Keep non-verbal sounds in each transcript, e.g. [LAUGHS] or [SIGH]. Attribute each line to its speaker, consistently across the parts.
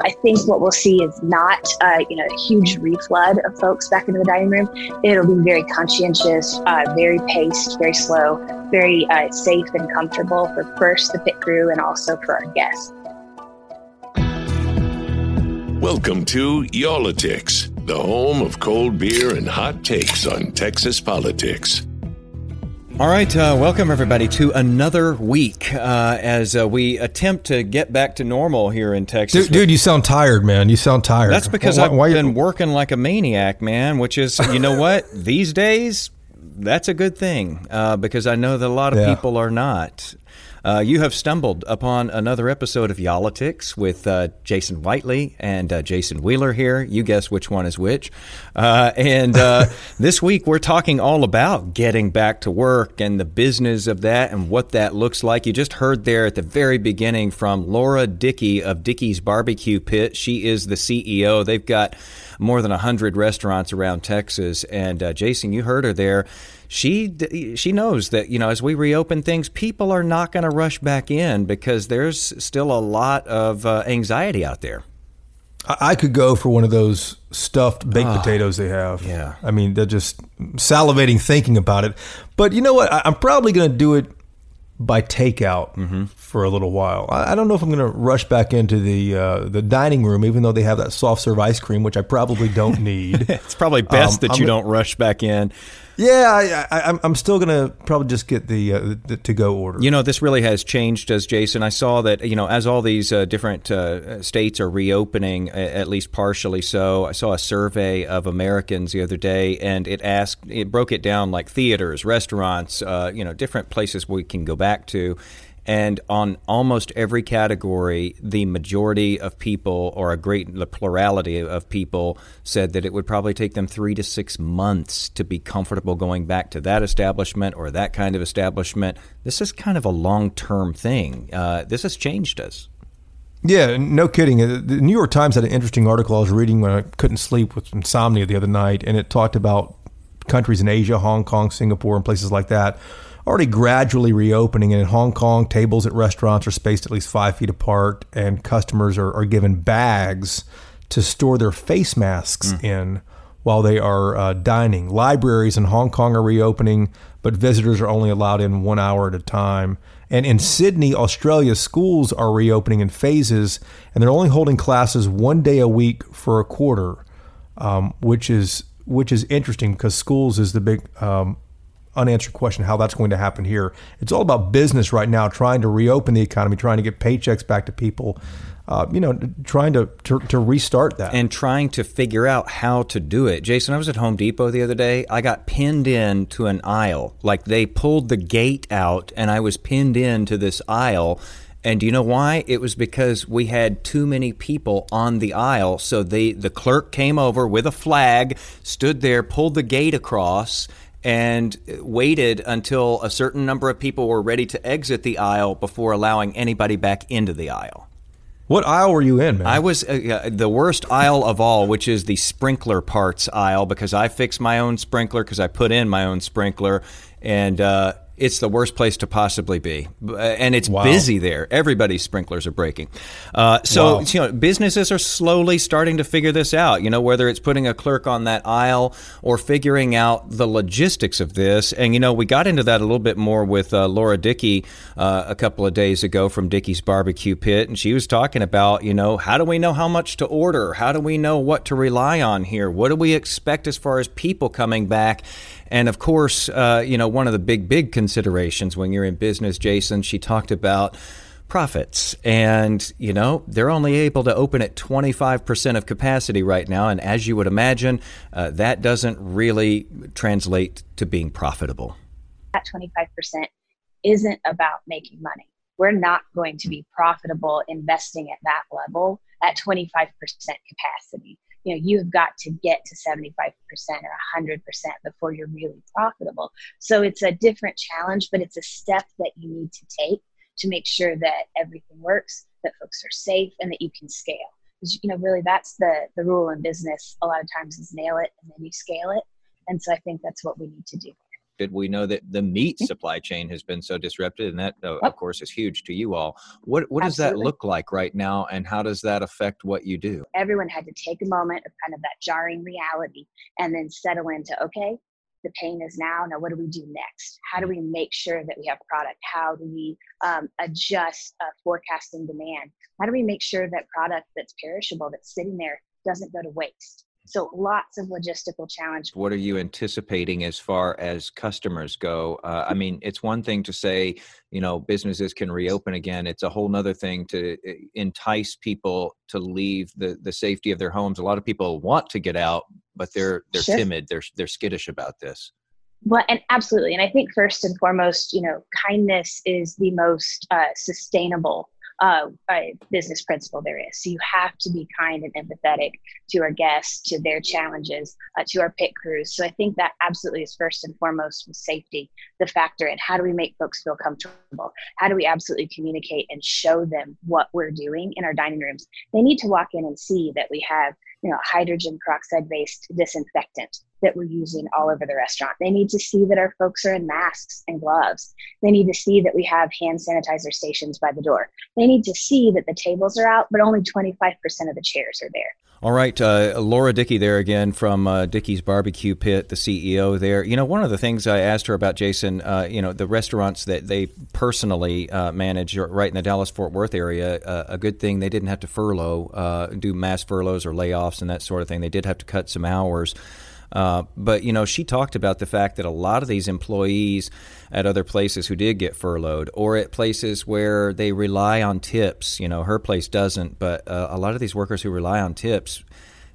Speaker 1: I think what we'll see is not, uh, you know, a huge reflood of folks back into the dining room. It'll be very conscientious, uh, very paced, very slow, very uh, safe and comfortable for first the pit crew and also for our guests.
Speaker 2: Welcome to Y'all-itics, the home of cold beer and hot takes on Texas politics.
Speaker 3: All right, uh, welcome everybody to another week uh, as uh, we attempt to get back to normal here in Texas.
Speaker 4: Dude, dude you sound tired, man. You sound tired.
Speaker 3: That's because why, I've why been working like a maniac, man. Which is, you know what? [LAUGHS] These days, that's a good thing uh, because I know that a lot of yeah. people are not. Uh, you have stumbled upon another episode of Y'all-itics with uh, Jason Whiteley and uh, Jason Wheeler here. You guess which one is which. Uh, and uh, [LAUGHS] this week we're talking all about getting back to work and the business of that and what that looks like. You just heard there at the very beginning from Laura Dickey of Dickey's Barbecue Pit. She is the CEO. They've got more than 100 restaurants around Texas. And uh, Jason, you heard her there she she knows that you know as we reopen things, people are not going to rush back in because there's still a lot of uh, anxiety out there.
Speaker 4: I could go for one of those stuffed baked oh, potatoes they have.
Speaker 3: Yeah,
Speaker 4: I mean they're just salivating thinking about it. But you know what? I'm probably going to do it by takeout mm-hmm. for a little while. I, don't know if I'm going to rush back into the uh, the dining room, even though they have that soft serve ice cream, which I probably don't [LAUGHS] need.
Speaker 3: it's probably best um, that you I'm, don't rush back in.
Speaker 4: Yeah, I, am still gonna probably just get the, uh, the to go order.
Speaker 3: You know, this really has changed, as Jason. I saw that you know as all these uh, different uh, states are reopening, at least partially. So I saw a survey of Americans the other day, and it asked, it broke it down like theaters, restaurants, uh, you know, different places we can go back to, and on almost every category, the majority of people, or a great the plurality of people, said that it would probably take them three to six months to be comfortable going back to that establishment or that kind of establishment. This is kind of a long term thing. Uh, this has changed us.
Speaker 4: Yeah, no kidding. Uh, the New York Times had an interesting article I was reading when I couldn't sleep with insomnia the other night, and it talked about countries in Asia, Hong Kong, Singapore, and places like that already gradually reopening. And in Hong Kong, tables at restaurants are spaced at least five feet apart, and customers are, are given bags to store their face masks mm. in while they are uh, dining. Libraries in Hong Kong are reopening, but visitors are only allowed in one hour at a time. And in Sydney, Australia, schools are reopening in phases, and they're only holding classes one day a week for a quarter, um, which is which is interesting because schools is the big um, unanswered question how that's going to happen here. It's all about business right now, trying to reopen the economy, trying to get paychecks back to people. Uh, you know, trying to, to, to restart that
Speaker 3: and trying to figure out how to do it. Jason, I was at Home Depot the other day. I got pinned in to an aisle, like they pulled the gate out, and I was pinned in to this aisle. And do you know why? It was because we had too many people on the aisle. So they, the clerk came over with a flag, stood there, pulled the gate across, and waited until a certain number of people were ready to exit the aisle before allowing anybody back into the aisle.
Speaker 4: What aisle were you in, man?
Speaker 3: I was uh, the worst aisle of all, which is the sprinkler parts aisle, because I fix my own sprinkler because I put in my own sprinkler, and uh, it's the worst place to possibly be, uh, and it's wow. busy there. Everybody's sprinklers are breaking. Uh, so wow. you know, businesses are slowly starting to figure this out. You know, whether it's putting a clerk on that aisle or figuring out the logistics of this. And you know, we got into that a little bit more with uh, Laura Dickey uh, a couple of days ago from Dickey's Barbecue Pit, and she was talking about, you know, how do we know how much to order? How do we know what to rely on here? What do we expect as far as people coming back? And of course, uh, you know, one of the big, big considerations when you're in business, Jason, she talked about profits. And, you know, they're only able to open at 25% of capacity right now. And as you would imagine, uh, that doesn't really translate to being profitable.
Speaker 1: That 25% isn't about making money. We're not going to be profitable investing at that level at 25% capacity you know you've got to get to 75% or 100% before you're really profitable. So it's a different challenge but it's a step that you need to take to make sure that everything works that folks are safe and that you can scale. Because you know really that's the the rule in business. A lot of times is nail it and then you scale it. And so i think that's what we need to do
Speaker 3: we know that the meat supply chain has been so disrupted, and that, uh, of course, is huge to you all. What what does that look like right now, and how does that affect what you do?
Speaker 1: Everyone had to take a moment of kind of that jarring reality, and then settle into okay, the pain is now. Now, what do we do next? How do we make sure that we have product? How do we um, adjust uh, forecasting demand? How do we make sure that product that's perishable, that's sitting there, doesn't go to waste? So lots of logistical challenge.
Speaker 3: What are you anticipating as far as customers go? Uh, I mean, it's one thing to say, you know, businesses can reopen again. It's a whole nother thing to uh, entice people to leave the, the safety of their homes. A lot of people want to get out, but they're they're sure. timid. They're they're skittish about this.
Speaker 1: Well, and absolutely, and I think first and foremost, you know, kindness is the most uh, sustainable uh, business principle there is. So you have to be kind and empathetic to our guests, to their challenges, uh, to our pit crews. So I think that absolutely is first and foremost with safety, the factor in how do we make folks feel comfortable? How do we absolutely communicate and show them what we're doing in our dining rooms? They need to walk in and see that we have you know, hydrogen peroxide based disinfectant that we're using all over the restaurant. They need to see that our folks are in masks and gloves. They need to see that we have hand sanitizer stations by the door. They need to see that the tables are out, but only 25% of the chairs are there.
Speaker 3: All right, uh, Laura Dickey there again from uh, Dickey's Barbecue Pit, the CEO there. You know, one of the things I asked her about, Jason, uh, you know, the restaurants that they personally uh, manage right in the Dallas Fort Worth area, uh, a good thing they didn't have to furlough, uh, do mass furloughs or layoffs and that sort of thing. They did have to cut some hours. Uh, but you know, she talked about the fact that a lot of these employees at other places who did get furloughed, or at places where they rely on tips. You know, her place doesn't, but uh, a lot of these workers who rely on tips.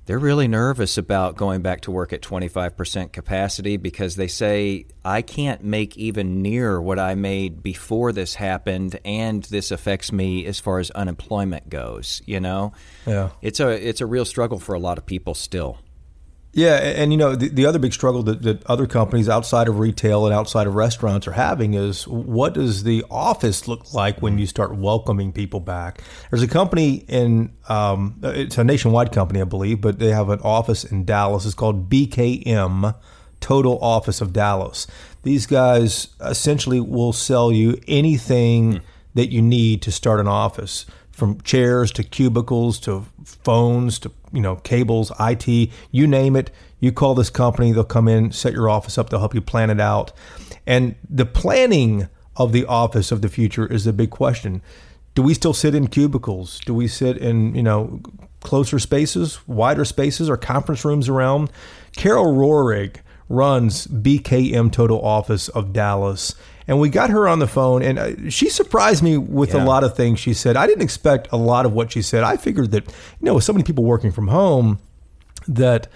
Speaker 3: They're really nervous about going back to work at 25% capacity because they say, I can't make even near what I made before this happened, and this affects me as far as unemployment goes. You know?
Speaker 4: Yeah.
Speaker 3: It's a, it's a real struggle for a lot of people still.
Speaker 4: Yeah, and you know the, the other big struggle that, that other companies outside of retail and outside of restaurants are having is what does the office look like when you start welcoming people back? There's a company in um, it's a nationwide company, I believe, but they have an office in Dallas. It's called BKM, Total Office of Dallas. These guys essentially will sell you anything mm. that you need to start an office from chairs to cubicles to phones to you know cables, IT, you name it. You call this company, they'll come in, set your office up, they'll help you plan it out. And the planning of the office of the future is the big question. Do we still sit in cubicles? Do we sit in, you know, closer spaces, wider spaces, or conference rooms around? Carol Rohrig runs BKM Total Office of Dallas and we got her on the phone, and uh, she surprised me with yeah. a lot of things she said. I didn't expect a lot of what she said. I figured that, you know, with so many people working from home, that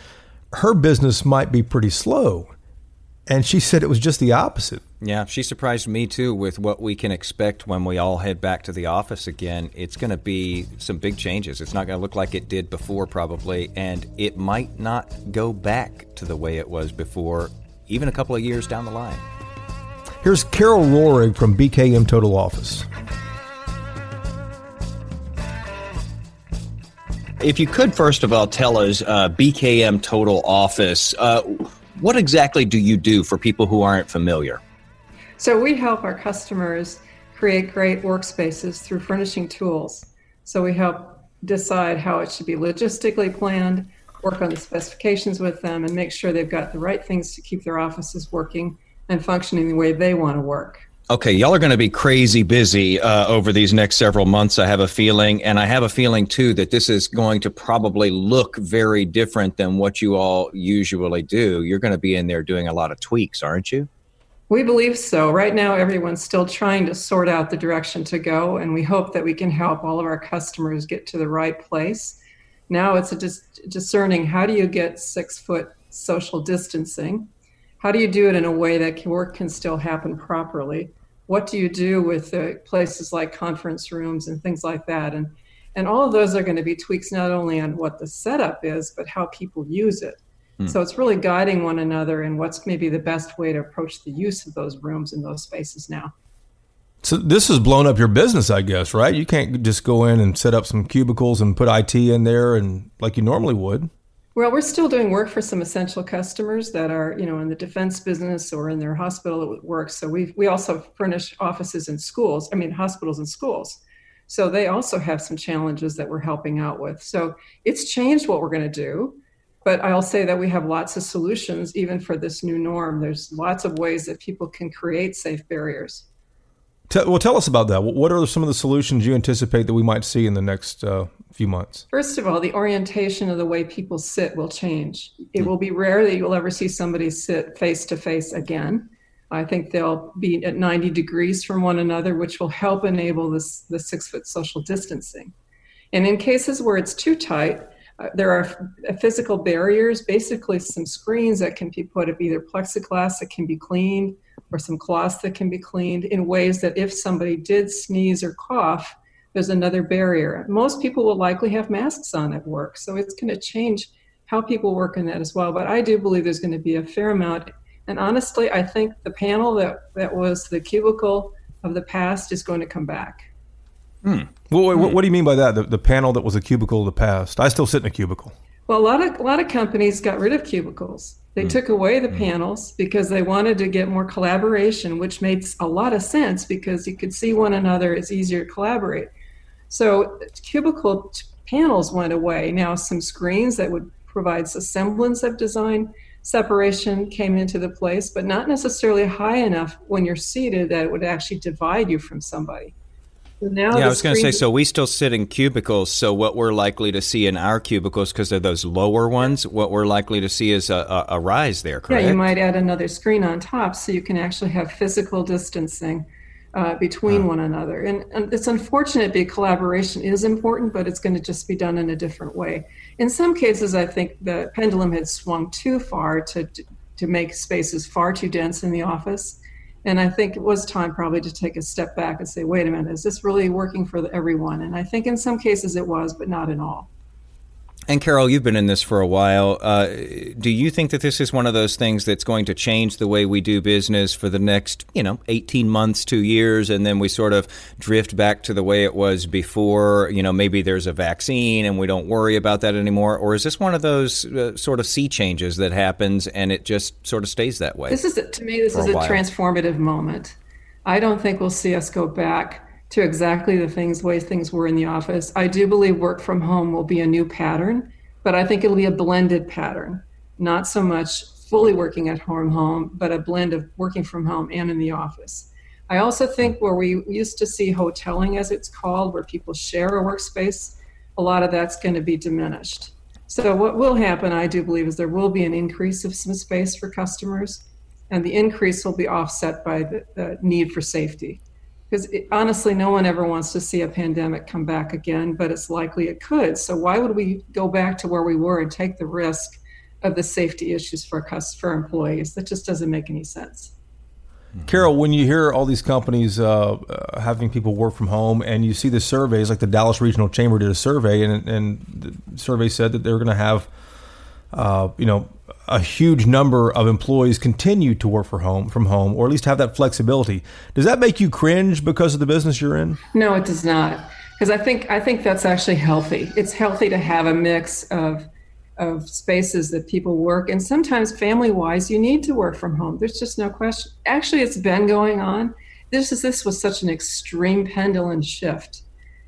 Speaker 4: her business might be pretty slow. And she said it was just the opposite.
Speaker 3: Yeah, she surprised me too with what we can expect when we all head back to the office again. It's going to be some big changes. It's not going to look like it did before, probably, and it might not go back to the way it was before, even a couple of years down the line.
Speaker 4: Here's Carol Rohrig from BKM Total Office.
Speaker 3: If you could, first of all, tell us uh, BKM Total Office, uh, what exactly do you do for people who aren't familiar?
Speaker 5: So, we help our customers create great workspaces through furnishing tools. So, we help decide how it should be logistically planned, work on the specifications with them, and make sure they've got the right things to keep their offices working and functioning the way they want to work.
Speaker 3: Okay, y'all are going to be crazy busy uh, over these next several months, I have a feeling. And I have a feeling, too, that this is going to probably look very different than what you all usually do. You're going to be in there doing a lot of tweaks, aren't you?
Speaker 5: We believe so. Right now, everyone's still trying to sort out the direction to go, and we hope that we can help all of our customers get to the right place. Now it's a dis- discerning how do you get six foot social distancing? How do you do it in a way that work can still happen properly? What do you do with uh, places like conference rooms and things like that? And And all of those are going to be tweaks not only on what the setup is, but how people use it. Hmm. So it's really guiding one another in what's maybe the best way to approach the use of those rooms and those spaces now.
Speaker 4: So this has blown up your business, I guess, right? You can't just go in and set up some cubicles and put IT in there and like you normally would.
Speaker 5: Well, we're still doing work for some essential customers that are, you know, in the defense business or in their hospital work. So we we also furnish offices and schools. I mean, hospitals and schools. So they also have some challenges that we're helping out with. So it's changed what we're going to do. But I'll say that we have lots of solutions even for this new norm. There's lots of ways that people can create safe barriers.
Speaker 4: Well, tell us about that. What are some of the solutions you anticipate that we might see in the next uh, few months?
Speaker 5: First of all, the orientation of the way people sit will change. It will be rare that you'll ever see somebody sit face to face again. I think they'll be at 90 degrees from one another, which will help enable this the six foot social distancing. And in cases where it's too tight, uh, there are physical barriers, basically some screens that can be put of either plexiglass that can be cleaned or some cloths that can be cleaned in ways that if somebody did sneeze or cough, there's another barrier. Most people will likely have masks on at work, so it's going to change how people work in that as well. But I do believe there's going to be a fair amount. And honestly, I think the panel that, that was the cubicle of the past is going to come back.
Speaker 4: Hmm. Well, what, what, do you mean by that? The, the panel that was a cubicle of the past? I still sit in a cubicle.
Speaker 5: Well, a lot of a lot of companies got rid of cubicles. They mm. took away the mm. panels because they wanted to get more collaboration, which makes a lot of sense because you could see one another. It's easier to collaborate. So cubicle panels went away. Now some screens that would provide a semblance of design separation came into the place, but not necessarily high enough when you're seated that it would actually divide you from somebody.
Speaker 3: So now yeah, I was going to say, so we still sit in cubicles. So what we're likely to see in our cubicles, because they're those lower ones, what we're likely to see is a, a, a rise there, correct?
Speaker 5: Yeah, you might add another screen on top so you can actually have physical distancing uh, between one another. And, and, it's unfortunate because collaboration is important, but it's going to just be done in a different way. In some cases, I think the pendulum had swung too far to, to make spaces far too dense in the office. And I think it was time probably to take a step back and say, wait a minute, is this really working for everyone? And I think in some cases it was, but not in all.
Speaker 3: And Carol, you've been in this for a while. Uh, do you think that this is one of those things that's going to change the way we do business for the next, you know, 18 months, two years, and then we sort of drift back to the way it was before? You know, maybe there's a vaccine and we don't worry about that anymore. Or is this one of those uh, sort of sea changes that happens and it just sort of stays that way?
Speaker 5: This is, to me, this is a, a transformative moment. I don't think we'll see us go back to exactly the things way things were in the office. I do believe work from home will be a new pattern, but I think it'll be a blended pattern, not so much fully working at home home, but a blend of working from home and in the office. I also think where we used to see hoteling as it's called, where people share a workspace, a lot of that's going to be diminished. So what will happen, I do believe, is there will be an increase of some space for customers, and the increase will be offset by the, the need for safety because honestly, no one ever wants to see a pandemic come back again, but it's likely it could. So why would we go back to where we were and take the risk of the safety issues for for employees? That just doesn't make any sense.
Speaker 4: Carol, when you hear all these companies uh, uh, having people work from home, and you see the surveys, like the Dallas Regional Chamber did a survey, and, and the survey said that they're going to have, uh, you know, a huge number of employees continue to work for home from home or at least have that flexibility. Does that make you cringe because of the business you're in?
Speaker 5: No, it does not. Because I think I think that's actually healthy. It's healthy to have a mix of of spaces that people work and sometimes family wise you need to work from home. There's just no question. Actually it's been going on. This is this was such an extreme pendulum shift.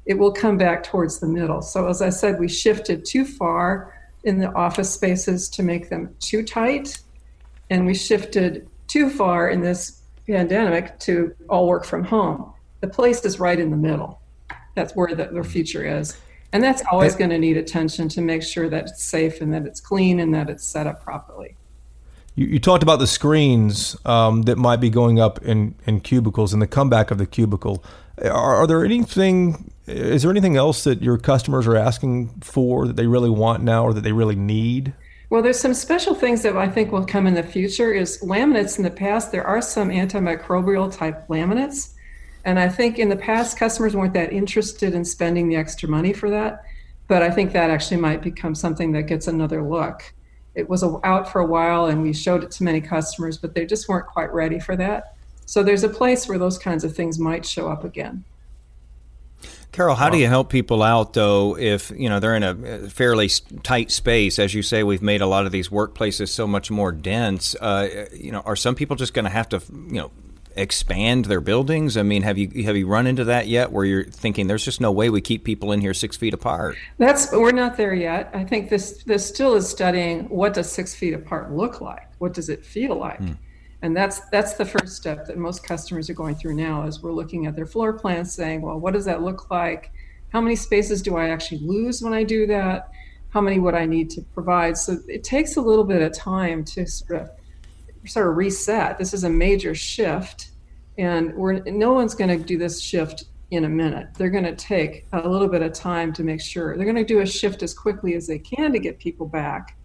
Speaker 5: It will come back towards the middle. So as I said, we shifted too far in the office spaces to make them too tight. And we shifted too far in this pandemic to all work from home. The place is right in the middle. That's where the, the future is. And that's always going to need attention to make sure that it's safe and that it's clean and that it's set up properly.
Speaker 4: You, you talked about the screens um, that might be going up in, in cubicles and the comeback of the cubicle. Are, are there anything is there anything else that your customers are asking for that they really want now or that they really need?
Speaker 5: Well, there's some special things that I think will come in the future. Is laminates in the past there are some antimicrobial type laminates And I think in the past, customers weren't that interested in spending the extra money for that. But I think that actually might become something that gets another look. It was out for a while and we showed it to many customers, but they just weren't quite ready for that. So there's a place where those kinds of things might show up again.
Speaker 3: Carol, how do you help people out though if you know they're in a fairly tight space? As you say, we've made a lot of these workplaces so much more dense. Uh, you know, are some people just going to have to you know expand their buildings? I mean, have you have you run into that yet? Where you're thinking there's just no way we keep people in here six feet apart?
Speaker 5: That's we're not there yet. I think this this still is studying what does six feet apart look like. What does it feel like? Hmm and that's that's the first step that most customers are going through now is we're looking at their floor plans saying well what does that look like? How many spaces do i actually lose when i do that? How many would i need to provide? So it takes a little bit of time to sort of sort of reset. This is a major shift and we're no one's going to do this shift in a minute. They're going to take a little bit of time to make sure. They're going to do a shift as quickly as they can to get people back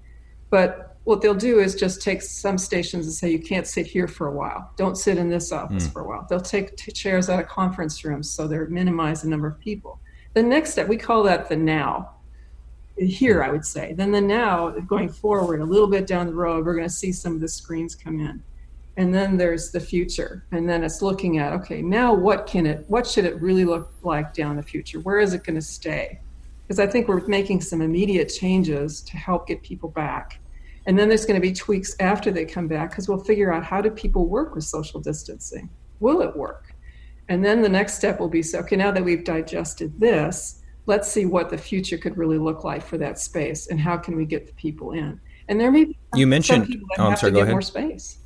Speaker 5: but what they'll do is just take some stations and say you can't sit here for a while. Don't sit in this office mm. for a while. They'll take two chairs out of conference rooms so they're minimize the number of people. The next step we call that the now. Here i would say. Then the now going forward a little bit down the road we're going to see some of the screens come in. And then there's the future. And then it's looking at okay now what can it what should it really look like down the future? Where is it going to stay? Because i think we're making some immediate changes to help get people back and then there's going to be tweaks after they come back because we'll figure out how do people work with social distancing? Will it work? And then the next step will be so, okay, now that we've digested this, let's see what the future could really look like for that space and how can we get the people in. And there may be
Speaker 3: you mentioned,
Speaker 5: some people that oh, have sorry, to get more space.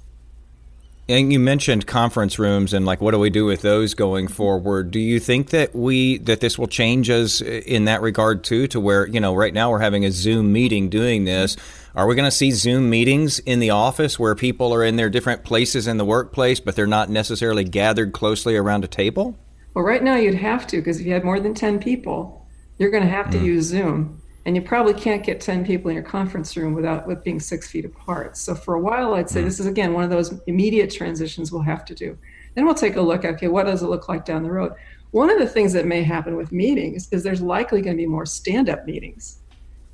Speaker 3: And you mentioned conference rooms and like what do we do with those going mm-hmm. forward? Do you think that we that this will change us uh, in that regard too to where, you know, right now we're having a Zoom meeting doing this. Mm-hmm. Are we going to see Zoom meetings in the office where people are in their different places in the workplace but they're not necessarily gathered closely around a table?
Speaker 5: Well, right now you'd have to because if you had more than 10 people, you're going to have to mm. use Zoom and you probably can't get 10 people in your conference room without with being six feet apart so for a while i'd say mm. this is again one of those immediate transitions we'll have to do then we'll take a look at okay what does it look like down the road one of the things that may happen with meetings is there's likely going to be more stand-up meetings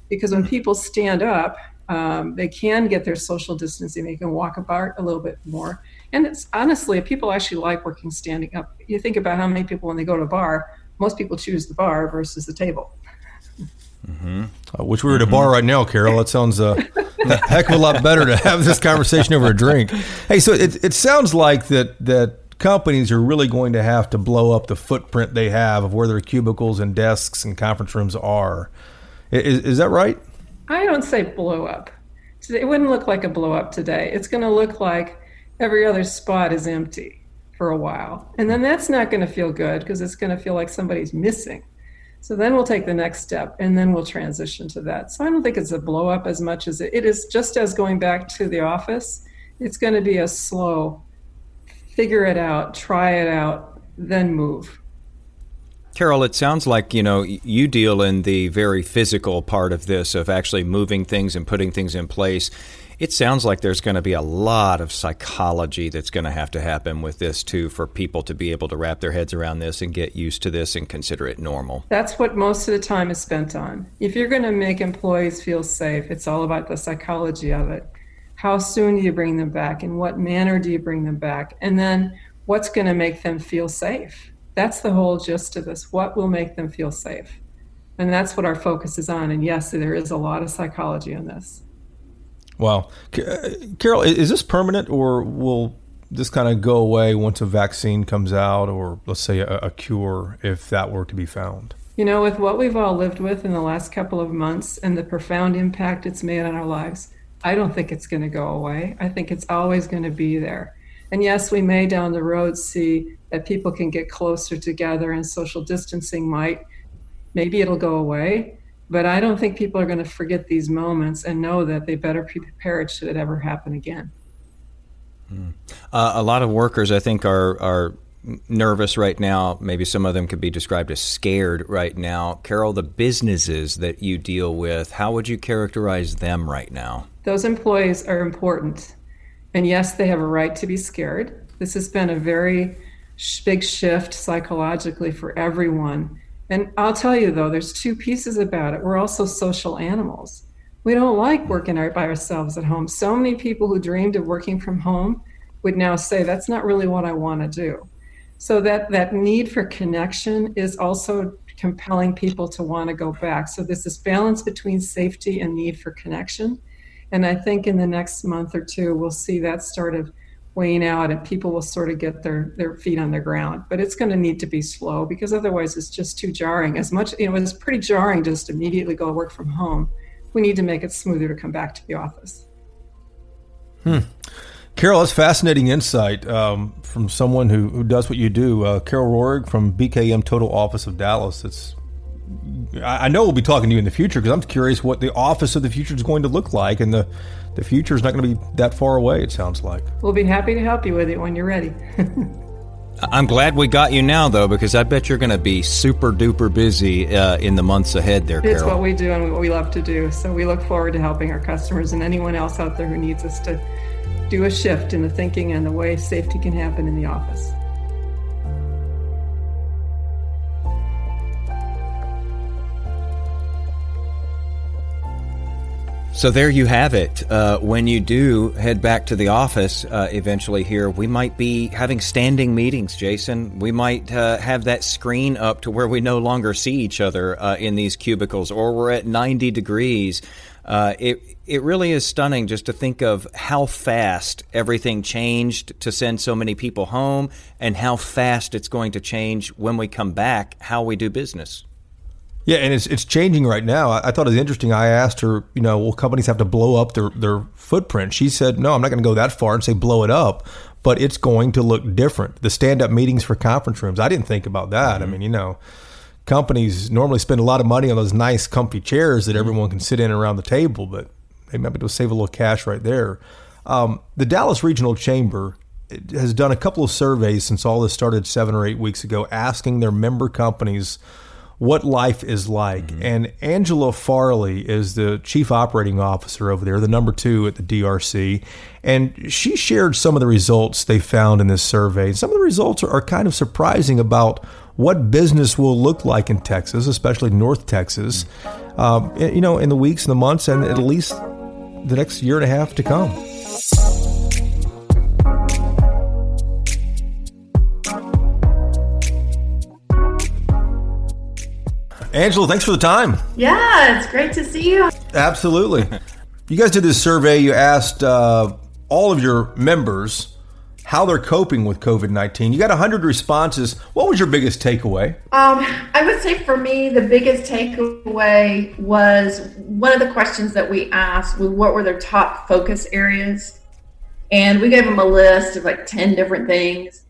Speaker 5: because when mm. people stand up um, they can get their social distancing they can walk apart a little bit more and it's honestly people actually like working standing up you think about how many people when they go to a bar most people choose the bar versus the table
Speaker 4: Mm-hmm. I wish we were at a bar right now, Carol. That sounds uh, a heck of a lot better to have this conversation over a drink. Hey, so it, it sounds like that that companies are really going to have to blow up the footprint they have of where their cubicles and desks and conference rooms are. Is, is that right?
Speaker 5: I don't say blow up. It wouldn't look like a blow up today. It's going to look like every other spot is empty for a while. And then that's not going to feel good because it's going to feel like somebody's missing. So then we'll take the next step and then we'll transition to that. So I don't think it's a blow up as much as it, it is just as going back to the office. It's going to be a slow figure it out, try it out, then move.
Speaker 3: Carol, it sounds like you know you deal in the very physical part of this of actually moving things and putting things in place. It sounds like there's going to be a lot of psychology that's going to have to happen with this too for people to be able to wrap their heads around this and get used to this and consider it normal.
Speaker 5: That's what most of the time is spent on. If you're going to make employees feel safe, it's all about the psychology of it. How soon do you bring them back? In what manner do you bring them back? And then what's going to make them feel safe? That's the whole gist of this. What will make them feel safe? And that's what our focus is on. And yes, there is a lot of psychology in this.
Speaker 4: Wow. Uh, Carol, is this permanent or will this kind of go away once a vaccine comes out or let's say a, a, cure if that were to be found?
Speaker 5: You know, with what we've all lived with in the last couple of months and the profound impact it's made on our lives, I don't think it's going to go away. I think it's always going to be there. And yes, we may down the road see that people can get closer together and social distancing might, maybe it'll go away. But I don't think people are going to forget these moments and know that they better be prepared should it ever happen again.
Speaker 3: Mm. Uh, a lot of workers, I think, are are nervous right now. Maybe some of them could be described as scared right now. Carol, the businesses that you deal with, how would you characterize them right now?
Speaker 5: Those employees are important. And yes, they have a right to be scared. This has been a very big shift psychologically for everyone. And I'll tell you though, there's two pieces about it. We're also social animals. We don't like working by ourselves at home. So many people who dreamed of working from home would now say that's not really what I want to do. So that that need for connection is also compelling people to want to go back. So there's this balance between safety and need for connection. And I think in the next month or two, we'll see that sort of weighing out and people will sort of get their, their feet on the ground. But it's going to need to be slow because otherwise it's just too jarring. As much, you know, it's pretty jarring just immediately go work from home. We need to make it smoother to come back to the office.
Speaker 4: Hmm. Carol, that's fascinating insight um, from someone who, who does what you do. Uh, Carol Rohrig from BKM Total Office of Dallas. It's I know we'll be talking to you in the future because I'm curious what the office of the future is going to look like, and the the future is not going to be that far away. It sounds like
Speaker 5: we'll be happy to help you with it when you're ready. [LAUGHS]
Speaker 3: I'm glad we got you now, though, because I bet you're going to be super duper busy uh, in the months ahead. There,
Speaker 5: it's what we do and what we love to do. So we look forward to helping our customers and anyone else out there who needs us to do a shift in the thinking and the way safety can happen in the office.
Speaker 3: So there you have it. Uh, when you do head back to the office uh, eventually here, we might be having standing meetings, Jason. We might uh, have that screen up to where we no longer see each other uh, in these cubicles, or we're at 90 degrees. Uh, it it really is stunning just to think of how fast everything changed to send so many people home, and how fast it's going to change when we come back how we do business.
Speaker 4: Yeah, and it's it's changing right now. I, I, thought it was interesting. I asked her, you know, will companies have to blow up their their footprint? She said, no, I'm not going to go that far and say blow it up, but it's going to look different. The stand up meetings for conference rooms. I didn't think about that. Mm-hmm. I mean, you know, companies normally spend a lot of money on those nice, comfy chairs that mm-hmm. everyone can sit in around the table, but they might be able to save a little cash right there. Um, the Dallas Regional Chamber has done a couple of surveys since all this started seven or eight weeks ago, asking their member companies what life is like. Mm-hmm. And Angela Farley is the chief operating officer over there, the number two at the DRC. And she shared some of the results they found in this survey. Some of the results are, are kind of surprising about what business will look like in Texas, especially North Texas, mm-hmm. um, you know, in the weeks and the months and at least the next year and a half to come. Angela, thanks for the time.
Speaker 6: Yeah, it's great to see you.
Speaker 4: Absolutely. you guys did this survey. You asked uh, all of your members how they're coping with COVID 19. You got 100 responses. What was your biggest takeaway?
Speaker 6: Um, I would say for me, the biggest takeaway was one of the questions that we asked was what were their top focus areas? And we gave them a list of like 10 different things.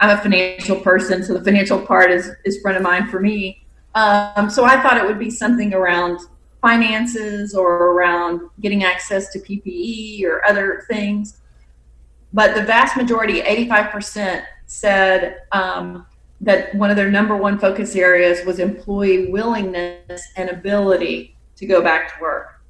Speaker 6: I'm a financial person, so the financial part is, is front of mind for me. Um, so I thought it would be something around finances or around getting access to PPE or other things. But the vast majority, 85%, said um, that one of their number one focus areas was employee willingness and ability to go back to work.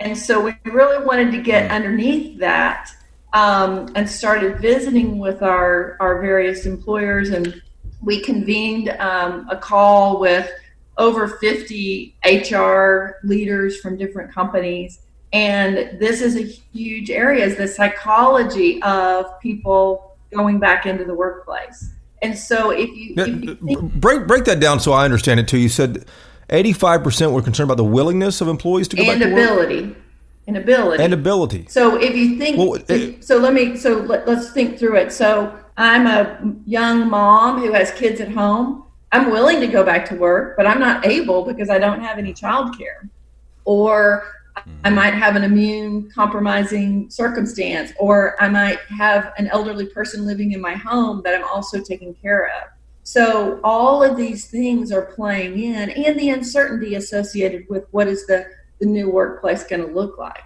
Speaker 6: And so we really wanted to get mm. underneath that um, and started visiting with our, our various employers and we convened um, a call with over 50 HR leaders from different companies. And this is a huge area is the psychology of people going back into the workplace. And so if you, now, if you think,
Speaker 4: break break that down so I understand it too. You said 85% were concerned about the willingness of employees to go
Speaker 6: and
Speaker 4: back to
Speaker 6: ability.
Speaker 4: work.
Speaker 6: And ability.
Speaker 4: And ability.
Speaker 6: So if you think well, it, so let me so let, let's think through it. So I'm a young mom who has kids at home. I'm willing to go back to work, but I'm not able because I don't have any childcare. Or I mm-hmm. might have an immune compromising circumstance, or I might have an elderly person living in my home that I'm also taking care of. So, all of these things are playing in, and the uncertainty associated with what is the, the new workplace going to look like.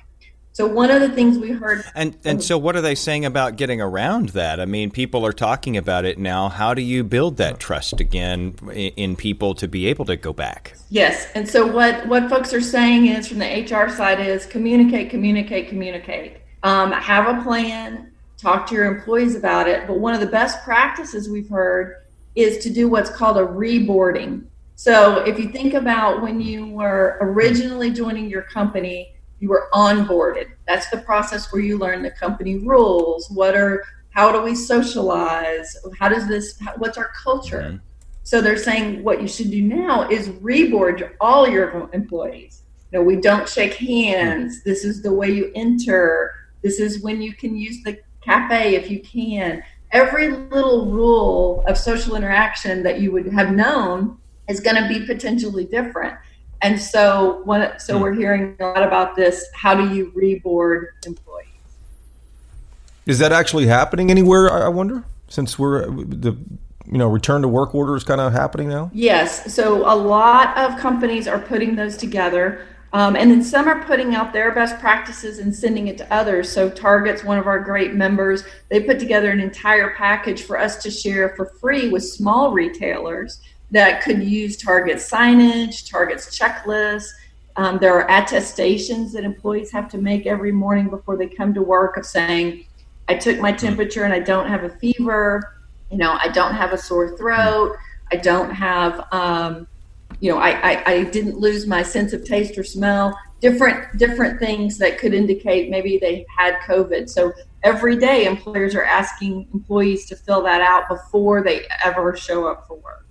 Speaker 6: So one of the things we heard,
Speaker 3: and and so what are they saying about getting around that? I mean, people are talking about it now. How do you build that trust again in people to be able to go back?
Speaker 6: Yes, and so what what folks are saying is from the HR side is communicate, communicate, communicate. Um, have a plan, talk to your employees about it. But one of the best practices we've heard is to do what's called a reboarding. So if you think about when you were originally joining your company, you were onboarded. That's the process where you learn the company rules. What are how do we socialize? How does this what's our culture? Mm-hmm. So they're saying what you should do now is reboard all your employees. You know, we don't shake hands. This is the way you enter. This is when you can use the cafe if you can. Every little rule of social interaction that you would have known is going to be potentially different. And so, what, so hmm. we're hearing a lot about this. How do you reboard employees?
Speaker 4: Is that actually happening anywhere? I wonder. Since we're the you know return to work order is kind of happening now.
Speaker 6: Yes. So a lot of companies are putting those together. Um, and then some are putting out their best practices and sending it to others. So Target's one of our great members. They put together an entire package for us to share for free with small retailers that could use Target signage, Target's checklists. Um, there are attestations that employees have to make every morning before they come to work of saying, I took my temperature and I don't have a fever. You know, I don't have a sore throat. I don't have um, you know, I, I, I didn't lose my sense of taste or smell. Different different things that could indicate maybe they had COVID. So every day, employers are asking employees to fill that out before they ever show up for work.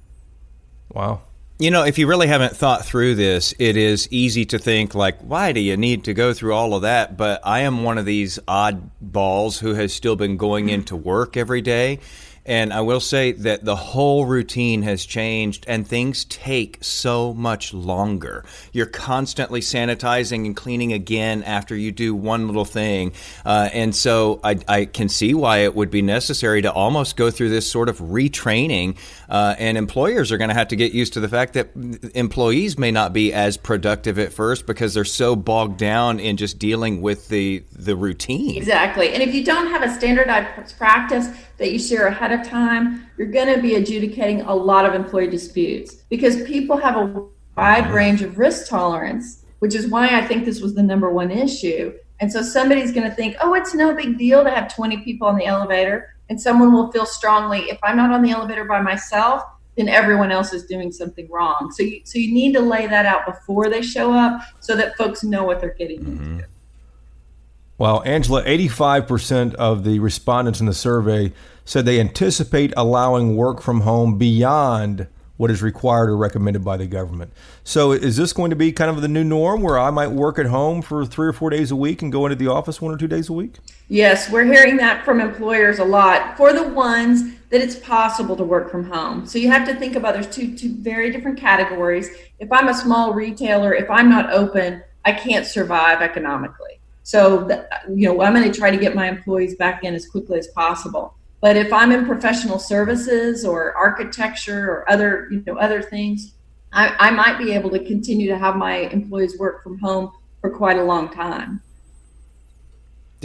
Speaker 4: Wow.
Speaker 3: You know, if you really haven't thought through this, it is easy to think like, why do you need to go through all of that? But I am one of these oddballs who has still been going into work every day. And I will say that the whole routine has changed and things take so much longer. You're constantly sanitizing and cleaning again after you do one little thing. Uh, and so I, I, can see why it would be necessary to almost go through this sort of retraining. Uh, and employers are going to have to get used to the fact that employees may not be as productive at first because they're so bogged down in just dealing with the, the routine.
Speaker 6: Exactly. And if you don't have a standardized practice, that you share ahead of time, you're going to be adjudicating a lot of employee disputes because people have a wide range of risk tolerance, which is why I think this was the number one issue. And so somebody's going to think, oh, it's no big deal to have 20 people on the elevator. And someone will feel strongly, if I'm not on the elevator by myself, then everyone else is doing something wrong. So you, so you need to lay that out before they show up so that folks know what they're getting mm-hmm. into.
Speaker 4: Well, Angela, 85% of the respondents in the survey said they anticipate allowing work from home beyond what is required or recommended by the government. So, is this going to be kind of the new norm where I might work at home for three or four days a week and go into the office one or two days a week?
Speaker 6: Yes, we're hearing that from employers a lot for the ones that it's possible to work from home. So, you have to think about there's two, two very different categories. If I'm a small retailer, if I'm not open, I can't survive economically. So, you know, I'm going to try to get my employees back in as quickly as possible. But if I'm in professional services or architecture or other, you know, other things, I, I might be able to continue to have my employees work from home for quite a long time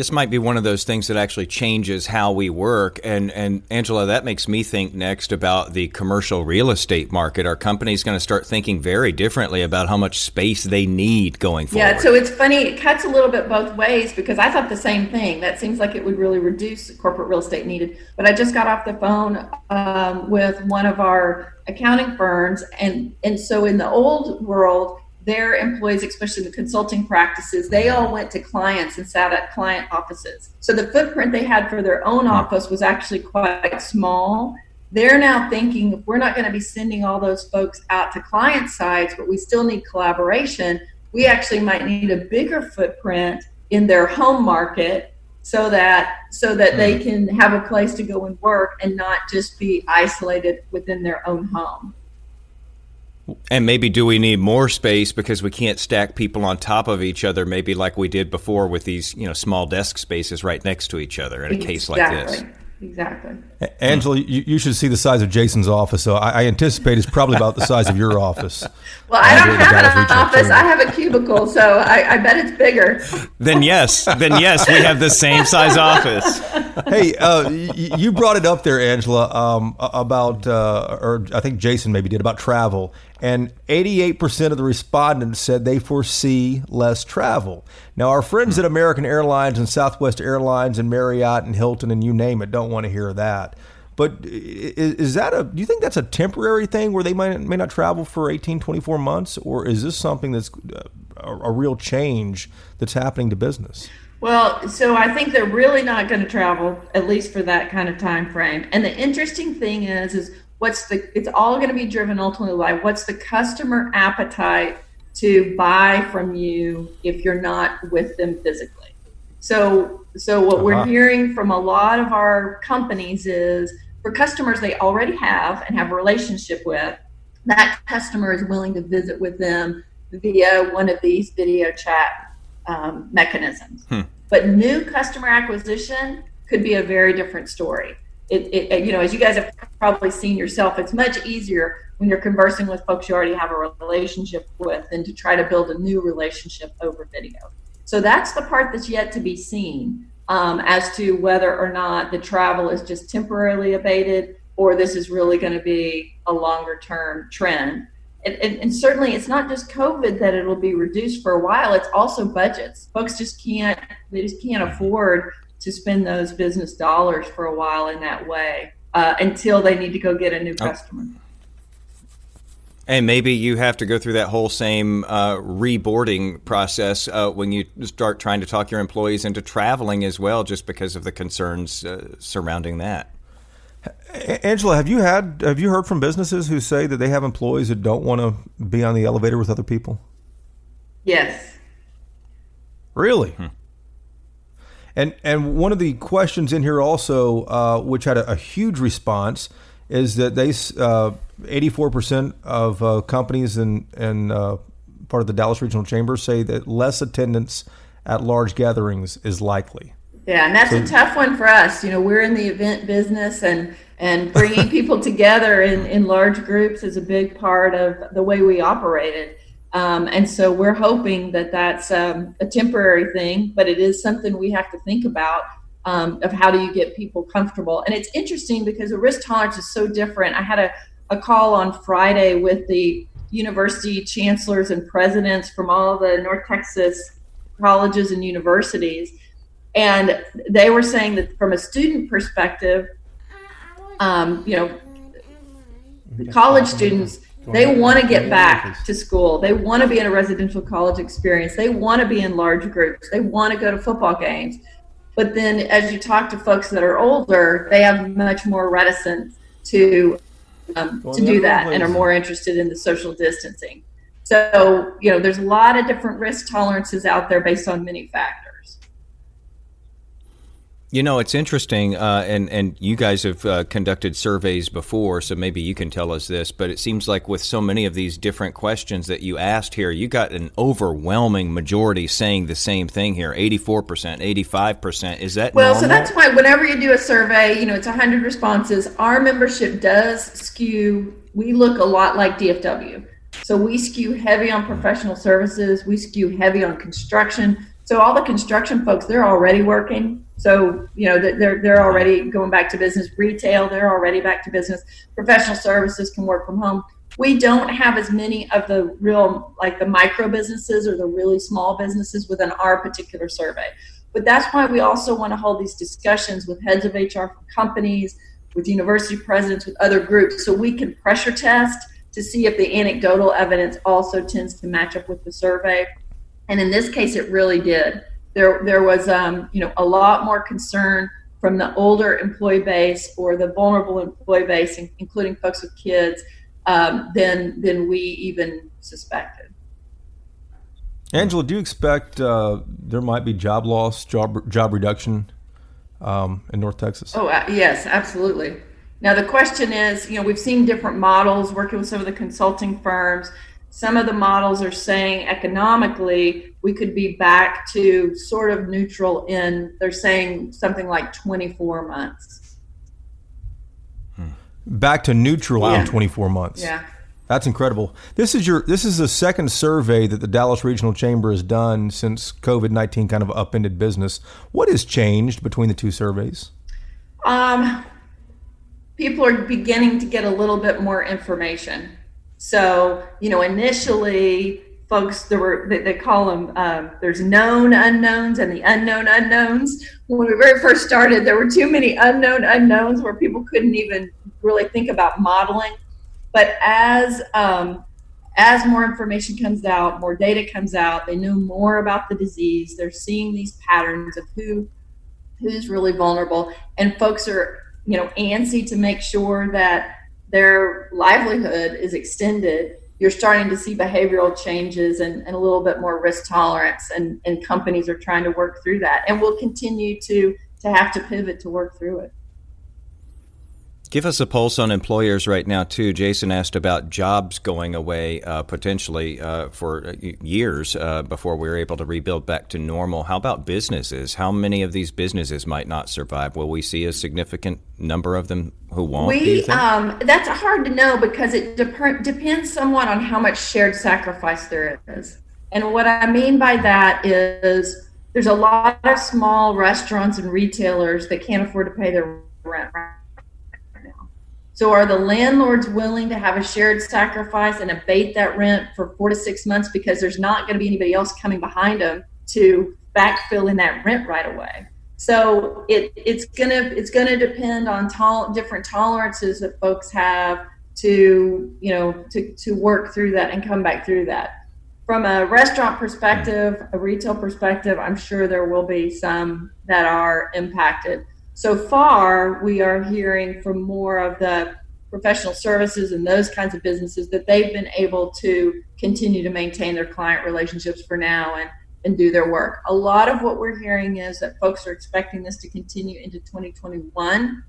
Speaker 3: this might be one of those things that actually changes how we work. And and Angela, that makes me think next about the commercial real estate market. Our company's going to start thinking very differently about how much space they need going forward.
Speaker 6: Yeah, so it's funny. It cuts a little bit both ways because I thought the same thing. That seems like it would really reduce corporate real estate needed. But I just got off the phone um, with one of our accounting firms, and and so in the old world their employees, especially the consulting practices, they all went to clients and sat at client offices. So the footprint they had for their own office was actually quite small. They're now thinking if we're not going to be sending all those folks out to client sites, but we still need collaboration, we actually might need a bigger footprint in their home market so that so that they hmm. can have a place to go and work and not just be isolated within their own home.
Speaker 3: And maybe do we need more space because we can't stack people on top of each other, maybe like we did before with these, you know, small desk spaces right next to each other in a exactly. case like this.
Speaker 6: Exactly.
Speaker 4: Angela, you, you, should see the size of Jason's office. So I, I, anticipate it's probably about the size of your office. [LAUGHS]
Speaker 6: Well, I don't have an office. I have a cubicle, so I, I, bet it's bigger. [LAUGHS]
Speaker 3: Then yes, then yes, we have the same size office. [LAUGHS]
Speaker 4: Hey, uh, y- you brought it up there, Angela, um, about, uh, or I think Jason maybe did about travel, and 88% of the respondents said they foresee less travel. Now, our friends at American Airlines and Southwest Airlines and Marriott and Hilton and you name it don't want to hear that. But is, that a, do you think that's a temporary thing where they might, may not travel for 18, 24 months? Or is this something that's uh, a, a real change that's happening to business?
Speaker 6: Well, so I think they're really not going to travel, at least for that kind of time frame. And the interesting thing is, is what's the it's all going to be driven ultimately by what's the customer appetite to buy from you if you're not with them physically so so what uh-huh. we're hearing from a lot of our companies is for customers they already have and have a relationship with that customer is willing to visit with them via one of these video chat um, mechanisms hmm. but new customer acquisition could be a very different story it, it, you know, as you guys have probably seen yourself, it's much easier when you're conversing with folks you already have a relationship with than to try to build a new relationship over video. So that's the part that's yet to be seen um, as to whether or not the travel is just temporarily abated or this is really going to be a longer term trend. And, and, and, certainly it's not just COVID that it'll be reduced for a while. It's also budgets. Folks just can't, they just can't afford to spend those business dollars for a while in that way uh, until they need to go get a new oh. customer.
Speaker 3: And maybe you have to go through that whole same uh, reboarding process uh, when you start trying to talk your employees into traveling as well, just because of the concerns uh, surrounding that.
Speaker 4: Angela, have you had have you heard from businesses who say that they have employees that don't want to be on the elevator with other people?
Speaker 6: Yes.
Speaker 4: Really? Hmm. And and one of the questions in here also, uh, which had a, a, huge response, is that they uh, eighty four percent of uh, companies in in uh, part of the Dallas Regional Chamber say that less attendance at large gatherings is likely.
Speaker 6: Yeah, and that's so, a tough one for us. You know, we're in the event business, and and bringing people [LAUGHS] together in in large groups is a big part of the way we operate it. Um, and so we're hoping that that's um, a temporary thing, but it is something we have to think about um, of how do you get people comfortable. And it's interesting because the risk tolerance is so different. I had a, a call on Friday with the university chancellors and presidents from all the North Texas colleges and universities. And they were saying that from a student perspective, um, you know, college students they want to get back to school. They want to be in a residential college experience. They want to be in large groups. They want to go to football games. But then, as you talk to folks that are older, they have much more reticence to um, to do that and are more interested in the social distancing. So, you know, there's a lot of different risk tolerances out there based on many factors.
Speaker 3: You know, it's interesting, uh, and and you guys have uh, conducted surveys before, so maybe you can tell us this. But it seems like with so many of these different questions that you asked here, you got an overwhelming majority saying the same thing here: eighty-four percent, eighty-five percent. Is that
Speaker 6: well?
Speaker 3: Normal?
Speaker 6: So that's why whenever you do a survey, you know, it's hundred responses. Our membership does skew. We look a lot like DFW, so we skew heavy on professional services. We skew heavy on construction. So all the construction folks, they're already working so you know they're they're already going back to business. Retail, they're already back to business. Professional services can work from home. We don't have as many of the real like the micro businesses or the really small businesses within our particular survey. But that's why we also want to hold these discussions with heads of HR from companies, with university presidents, with other groups, so we can pressure test to see if the anecdotal evidence also tends to match up with the survey. And in this case, it really did there there was um, you know a lot more concern from the older employee base or the vulnerable employee base, including folks with kids, um, than than we even suspected.
Speaker 4: Angela, do you expect uh, there might be job loss, job job reduction um, in North Texas?
Speaker 6: Oh uh, yes, absolutely. Now the question is, you know, we've seen different models working with some of the consulting firms some of the models are saying economically we could be back to sort of neutral in they're saying something like 24 months
Speaker 4: back to neutral
Speaker 6: Yeah.
Speaker 4: in 24 months.
Speaker 6: Yeah.
Speaker 4: That's incredible. This is your this is the second survey that the Dallas Regional Chamber has done since COVID nineteen kind of upended business. What has changed between the two surveys?
Speaker 6: Um, people are beginning to get a little bit more information. So, you know, initially, folks, there were they, they call them um, there's known unknowns and the unknown unknowns. When we very first started, there were too many unknown unknowns where people couldn't even really think about modeling. But as um, as more information comes out, more data comes out, they know more about the disease. They're seeing these patterns of who who's really vulnerable, and folks are you know antsy to make sure that their livelihood is extended. You're starting to see behavioral changes and, and a little bit more risk tolerance, and, and companies are trying to work through that, and we'll continue to to have to pivot to work through it.
Speaker 3: Give us a pulse on employers right now, too. Jason asked about jobs going away uh, potentially uh, for uh, years uh, before we're able to rebuild back to normal. How about businesses? How many of these businesses might not survive? Will we see a significant number of them who won't?
Speaker 6: We um, that's hard to know because it dep- depends somewhat on how much shared sacrifice there is. And what I mean by that is there's a lot of small restaurants and retailers that can't afford to pay their rent right. So are the landlords willing to have a shared sacrifice and abate that rent for four to six months because there's not going to be anybody else coming behind them to backfill in that rent right away? So it, it's gonna it's gonna depend on different tolerances that folks have to you know to, to work through that and come back through that. From a restaurant perspective, a retail perspective, I'm sure there will be some that are impacted. So far, we are hearing from more of the professional services and those kinds of businesses that they've been able to continue to maintain their client relationships for now and and do their work. A lot of what we're hearing is that folks are expecting this to continue into 2021.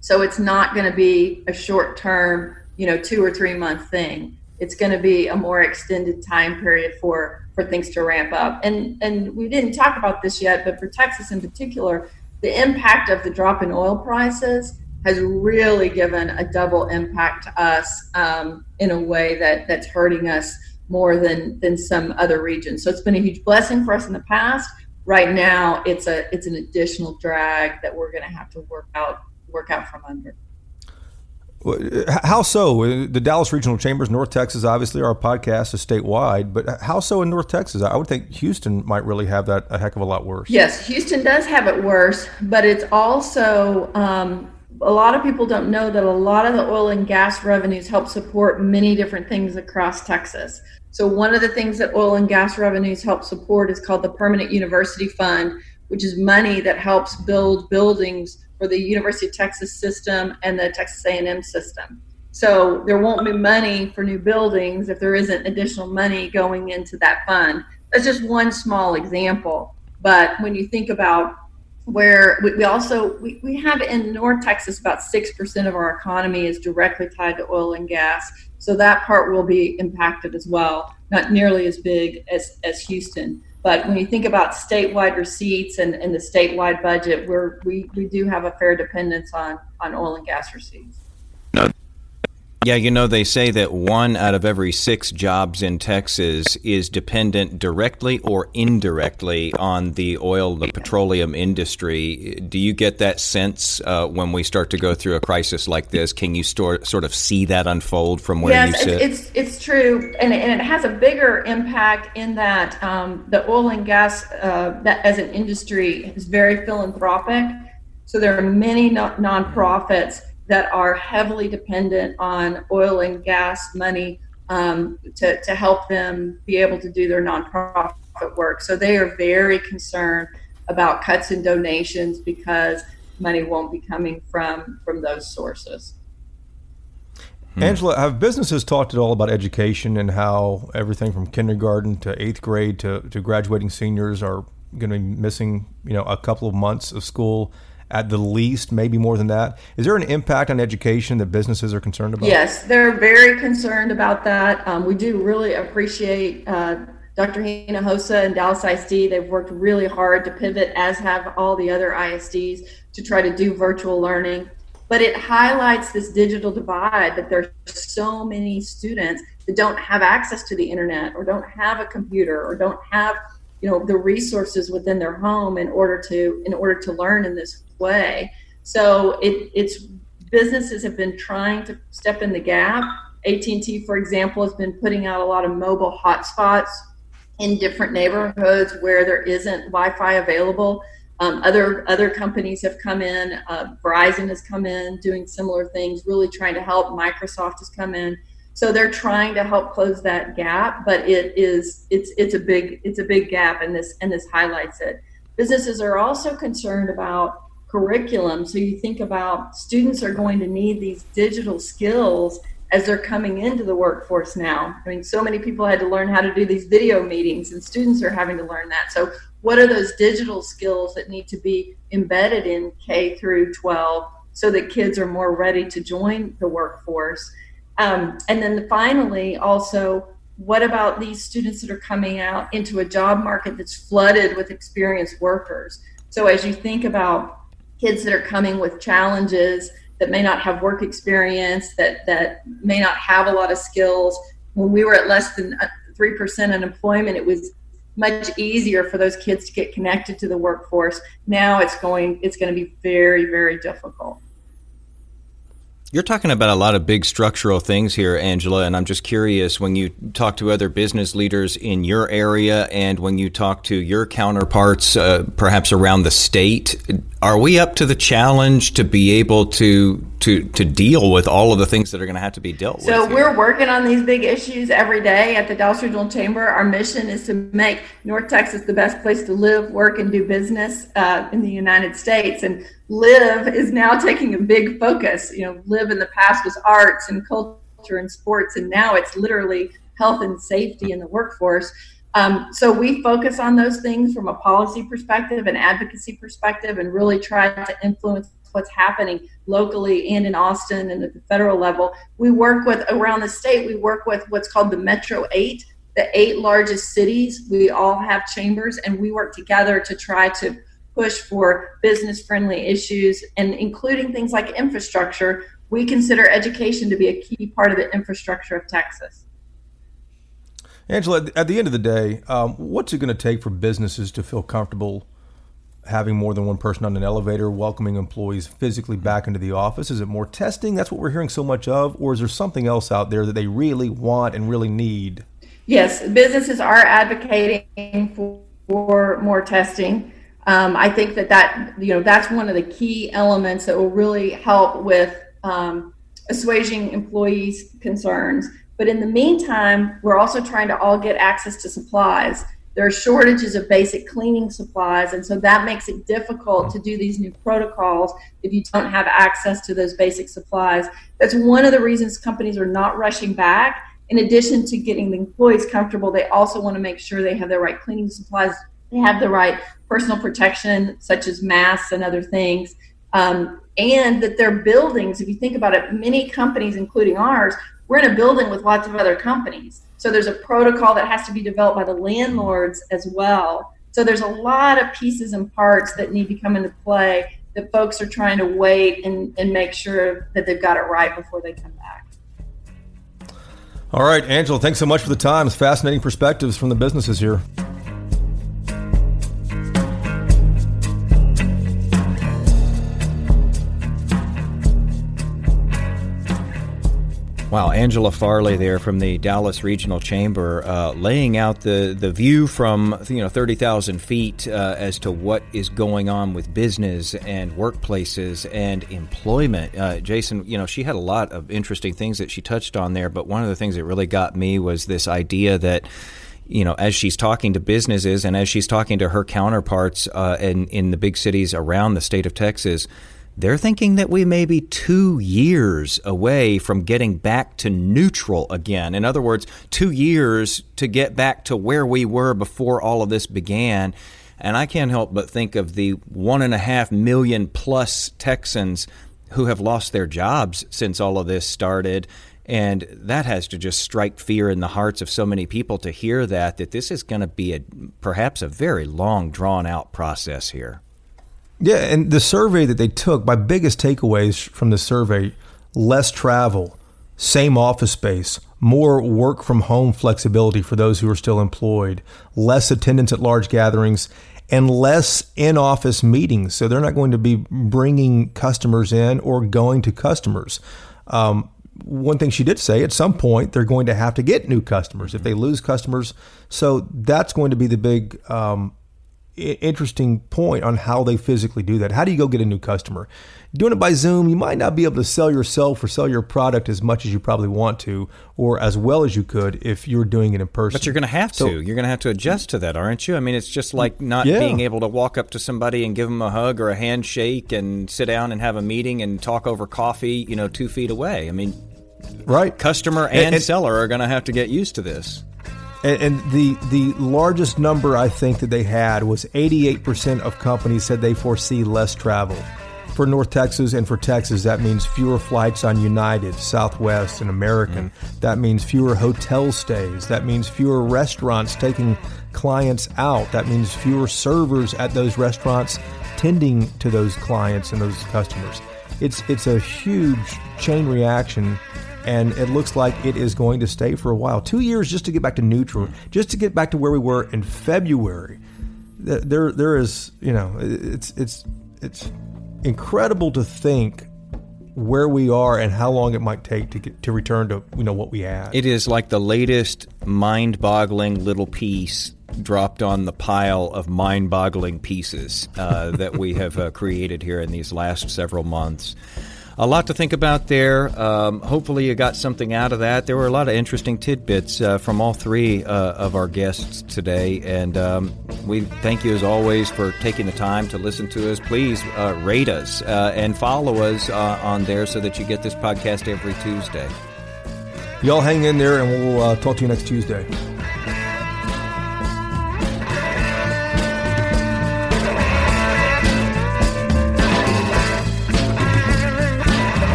Speaker 6: So it's not going to be a short term, you know, two or three month thing. It's going to be a more extended time period for for things to ramp up. And and we didn't talk about this yet, but for Texas in particular, the impact of the drop in oil prices has really given a double impact to us um, in a way that that's hurting us more than than some other regions. So it's been a huge blessing for us in the past. Right now, it's a it's an additional drag that we're going to have to work out work out from under.
Speaker 4: How so? The Dallas Regional Chambers, North Texas, obviously our podcast is statewide, but how so in North Texas? I would think Houston might really have that a heck of a lot worse.
Speaker 6: Yes, Houston does have it worse, but it's also um, a lot of people don't know that a lot of the oil and gas revenues help support many different things across Texas. So one of the things that oil and gas revenues help support is called the Permanent University Fund, which is money that helps build buildings for the University of Texas system and the Texas A&M system. So there won't be money for new buildings if there isn't additional money going into that fund. That's just one small example. But when you think about where we, we also we, we have in North Texas about 6% of our economy is directly tied to oil and gas. So that part will be impacted as well, not nearly as big as, as Houston. But when you think about statewide receipts and, and the statewide budget, we're, we, we do have a fair dependence on, on oil and gas receipts.
Speaker 3: Yeah, you know, they say that one out of every six jobs in Texas is dependent directly or indirectly on the oil, the petroleum industry. Do you get that sense uh, when we start to go through a crisis like this? Can you store, sort of see that unfold from where
Speaker 6: yes,
Speaker 3: you sit?
Speaker 6: It's, it's it's true, and, and it has a bigger impact in that um, the oil and gas uh, that as an industry is very philanthropic. So there are many no- nonprofits that are heavily dependent on oil and gas money um, to, to help them be able to do their nonprofit work. So they are very concerned about cuts in donations because money won't be coming from from those sources.
Speaker 4: Angela, have businesses talked at all about education and how everything from kindergarten to eighth grade to, to graduating seniors are going to be missing, you know, a couple of months of school at the least, maybe more than that. Is there an impact on education that businesses are concerned about?
Speaker 6: Yes, they're very concerned about that. Um, we do really appreciate uh, Dr. Hinojosa and Dallas ISD. They've worked really hard to pivot, as have all the other ISDs, to try to do virtual learning. but it highlights this digital divide that there's so many students that don't have access to the internet or don't have a computer or don't have you know the resources within their home in order to in order to learn in this way so it, it's businesses have been trying to step in the gap at&t for example has been putting out a lot of mobile hotspots in different neighborhoods where there isn't wi-fi available um, other other companies have come in. Uh, Verizon has come in doing similar things, really trying to help. Microsoft has come in, so they're trying to help close that gap. But it is it's it's a big it's a big gap, and this and this highlights it. Businesses are also concerned about curriculum. So you think about students are going to need these digital skills as they're coming into the workforce now. I mean, so many people had to learn how to do these video meetings, and students are having to learn that. So what are those digital skills that need to be embedded in K through 12 so that kids are more ready to join the workforce? Um, and then finally, also, what about these students that are coming out into a job market that's flooded with experienced workers? So, as you think about kids that are coming with challenges that may not have work experience, that, that may not have a lot of skills, when we were at less than uh, 3% unemployment, it was much easier for those kids to get connected to the workforce. Now it's going it's going to be very very difficult.
Speaker 3: You're talking about a lot of big structural things here, Angela, and I'm just curious when you talk to other business leaders in your area and when you talk to your counterparts, uh, perhaps around the state, are we up to the challenge to be able to to to deal with all of the things that are going to have to be dealt
Speaker 6: so
Speaker 3: with?
Speaker 6: So we're working on these big issues every day at the Dallas Regional Chamber. Our mission is to make North Texas the best place to live, work, and do business uh, in the United States. And live is now taking a big focus. You know, live in the past was arts and culture and sports, and now it's literally health and safety in the workforce. Um, so we focus on those things from a policy perspective and advocacy perspective, and really try to influence what's happening locally and in Austin and at the federal level. We work with around the state. We work with what's called the Metro Eight, the eight largest cities. We all have chambers, and we work together to try to push for business friendly issues and including things like infrastructure. We consider education to be a key part of the infrastructure of Texas.
Speaker 4: Angela, at the end of the day, um, what's it going to take for businesses to feel comfortable having more than one person on an elevator, welcoming employees physically back into the office? Is it more testing? That's what we're hearing so much of. Or is there something else out there that they really want and really need?
Speaker 6: Yes, businesses are advocating for, more testing. Um, I think that that you know that's one of the key elements that will really help with um, assuaging employees' concerns. But in the meantime, we're also trying to all get access to supplies. There are shortages of basic cleaning supplies, and so that makes it difficult to do these new protocols if you don't have access to those basic supplies. That's one of the reasons companies are not rushing back. In addition to getting the employees comfortable, they also want to make sure they have the right cleaning supplies, they have the right personal protection, such as masks and other things. Um, and that their buildings, if you think about it, many companies, including ours, we're in a building with lots of other companies. So there's a protocol that has to be developed by the landlords as well. So there's a lot of pieces and parts that need to come into play that folks are trying to wait and, and make sure that they've got it right before they come back.
Speaker 4: All right, Angela, thanks so much for the time. It's fascinating perspectives from the businesses here.
Speaker 3: Wow, Angela Farley there from the Dallas Regional Chamber, uh, laying out the, the view from you know thirty thousand feet uh, as to what is going on with business and workplaces and employment. Uh, Jason, you know she had a lot of interesting things that she touched on there, but one of the things that really got me was this idea that you know, as she's talking to businesses and as she's talking to her counterparts uh, in in the big cities around the state of Texas, they're thinking that we may be two years away from getting back to neutral again. In other words, two years to get back to where we were before all of this began. And I can't help but think of the one and a half million plus Texans who have lost their jobs since all of this started. And that has to just strike fear in the hearts of so many people to hear that, that this is going to be a, perhaps a very long, drawn out process here.
Speaker 4: Yeah, and the survey that they took, my biggest takeaways from the survey less travel, same office space, more work from home flexibility for those who are still employed, less attendance at large gatherings, and less in office meetings. So they're not going to be bringing customers in or going to customers. Um, one thing she did say at some point they're going to have to get new customers if they lose customers. So that's going to be the big um, interesting point on how they physically do that. How do you go get a new customer? Doing it by Zoom, you might not be able to sell yourself or sell your product as much as you probably want to, or as well as you could if you're doing it in person.
Speaker 3: But you're going to have so, to. You're going to have to adjust to that, aren't you? I mean, it's just like not yeah. being able to walk up to somebody and give them a hug or a handshake and sit down and have a meeting and talk over coffee, you know, two feet away. I mean,
Speaker 4: right.
Speaker 3: Customer and, and, and seller are going to have to get used to this.
Speaker 4: And, and, the the largest number I think that they had was 88% of companies said they foresee less travel. For North Texas and for Texas, that means fewer flights on United, Southwest, and American. Mm. That means fewer hotel stays. That means fewer restaurants taking clients out. That means fewer servers at those restaurants tending to those clients and those customers. It's it's a huge chain reaction and it looks like it is going to stay for a while. Two years just to get back to neutral, just to get back to where we were in February. There, there is, you know, it's it's it's incredible to think where we are and how long it might take to get to return to you know what we had.
Speaker 3: It is like the latest mind-boggling little piece dropped on the pile of mind-boggling pieces uh, that we have uh, created here in these last several months a lot to think about there. Um, hopefully, you got something out of that. There were a lot of interesting tidbits uh, from all three uh, of our guests today, and um, we thank you as always for taking the time to listen to us. Please uh, rate us uh, and follow us uh, on there so that you get this podcast every Tuesday.
Speaker 4: Y'all hang in there, and we'll uh, talk to you next Tuesday.